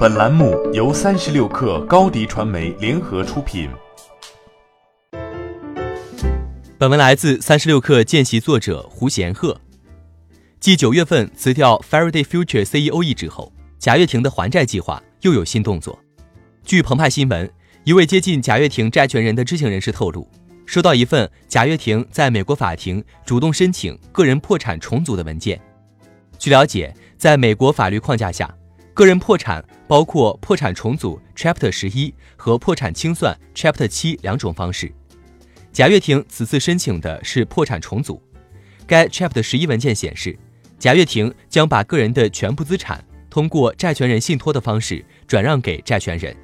本栏目由三十六氪高低传媒联合出品。本文来自三十六氪见习作者胡贤鹤。继九月份辞掉 Faraday Future CEO 一职后，贾跃亭的还债计划又有新动作。据澎湃新闻，一位接近贾跃亭债权人的知情人士透露，收到一份贾跃亭在美国法庭主动申请个人破产重组的文件。据了解，在美国法律框架下，个人破产包括破产重组 Chapter 十一和破产清算 Chapter 七两种方式。贾跃亭此次申请的是破产重组。该 Chapter 十一文件显示，贾跃亭将把个人的全部资产通过债权人信托的方式转让给债权人。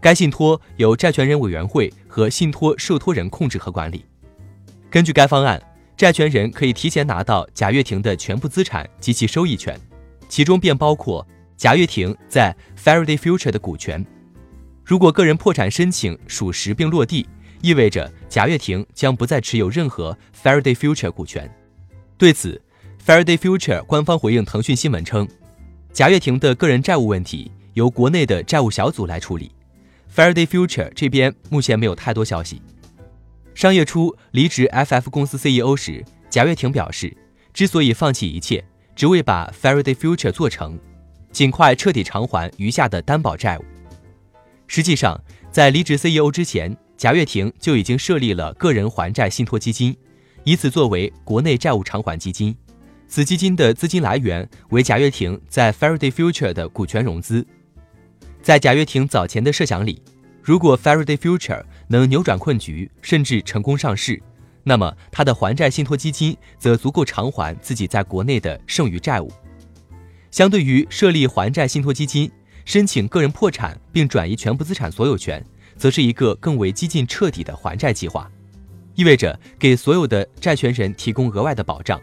该信托由债权人委员会和信托受托人控制和管理。根据该方案，债权人可以提前拿到贾跃亭的全部资产及其收益权，其中便包括。贾跃亭在 Faraday Future 的股权，如果个人破产申请属实并落地，意味着贾跃亭将不再持有任何 Faraday Future 股权。对此，Faraday Future 官方回应腾讯新闻称，贾跃亭的个人债务问题由国内的债务小组来处理，Faraday Future 这边目前没有太多消息。商业初离职 FF 公司 CEO 时，贾跃亭表示，之所以放弃一切，只为把 Faraday Future 做成。尽快彻底偿还余下的担保债务。实际上，在离职 CEO 之前，贾跃亭就已经设立了个人还债信托基金，以此作为国内债务偿还基金。此基金的资金来源为贾跃亭在 Faraday Future 的股权融资。在贾跃亭早前的设想里，如果 Faraday Future 能扭转困局，甚至成功上市，那么他的还债信托基金则足够偿还自己在国内的剩余债务。相对于设立还债信托基金，申请个人破产并转移全部资产所有权，则是一个更为激进彻底的还债计划，意味着给所有的债权人提供额外的保障。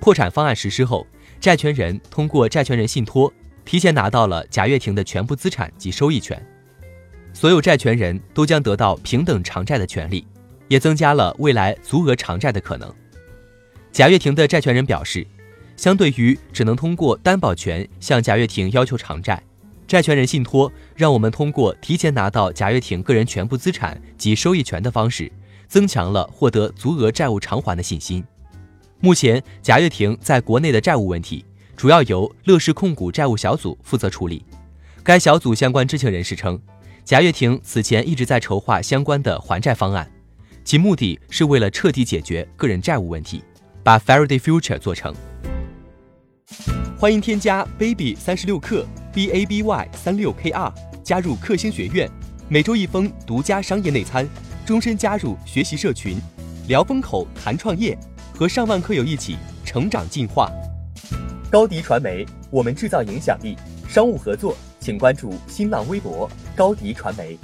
破产方案实施后，债权人通过债权人信托提前拿到了贾跃亭的全部资产及收益权，所有债权人都将得到平等偿债的权利，也增加了未来足额偿债的可能。贾跃亭的债权人表示。相对于只能通过担保权向贾跃亭要求偿债，债权人信托让我们通过提前拿到贾跃亭个人全部资产及收益权的方式，增强了获得足额债务偿还的信心。目前，贾跃亭在国内的债务问题主要由乐视控股债务小组负责处理。该小组相关知情人士称，贾跃亭此前一直在筹划相关的还债方案，其目的是为了彻底解决个人债务问题，把 Faraday Future 做成。欢迎添加 baby 三十六克 b a b y 三六 k r 加入克星学院，每周一封独家商业内参，终身加入学习社群，聊风口谈创业，和上万课友一起成长进化。高迪传媒，我们制造影响力。商务合作，请关注新浪微博高迪传媒。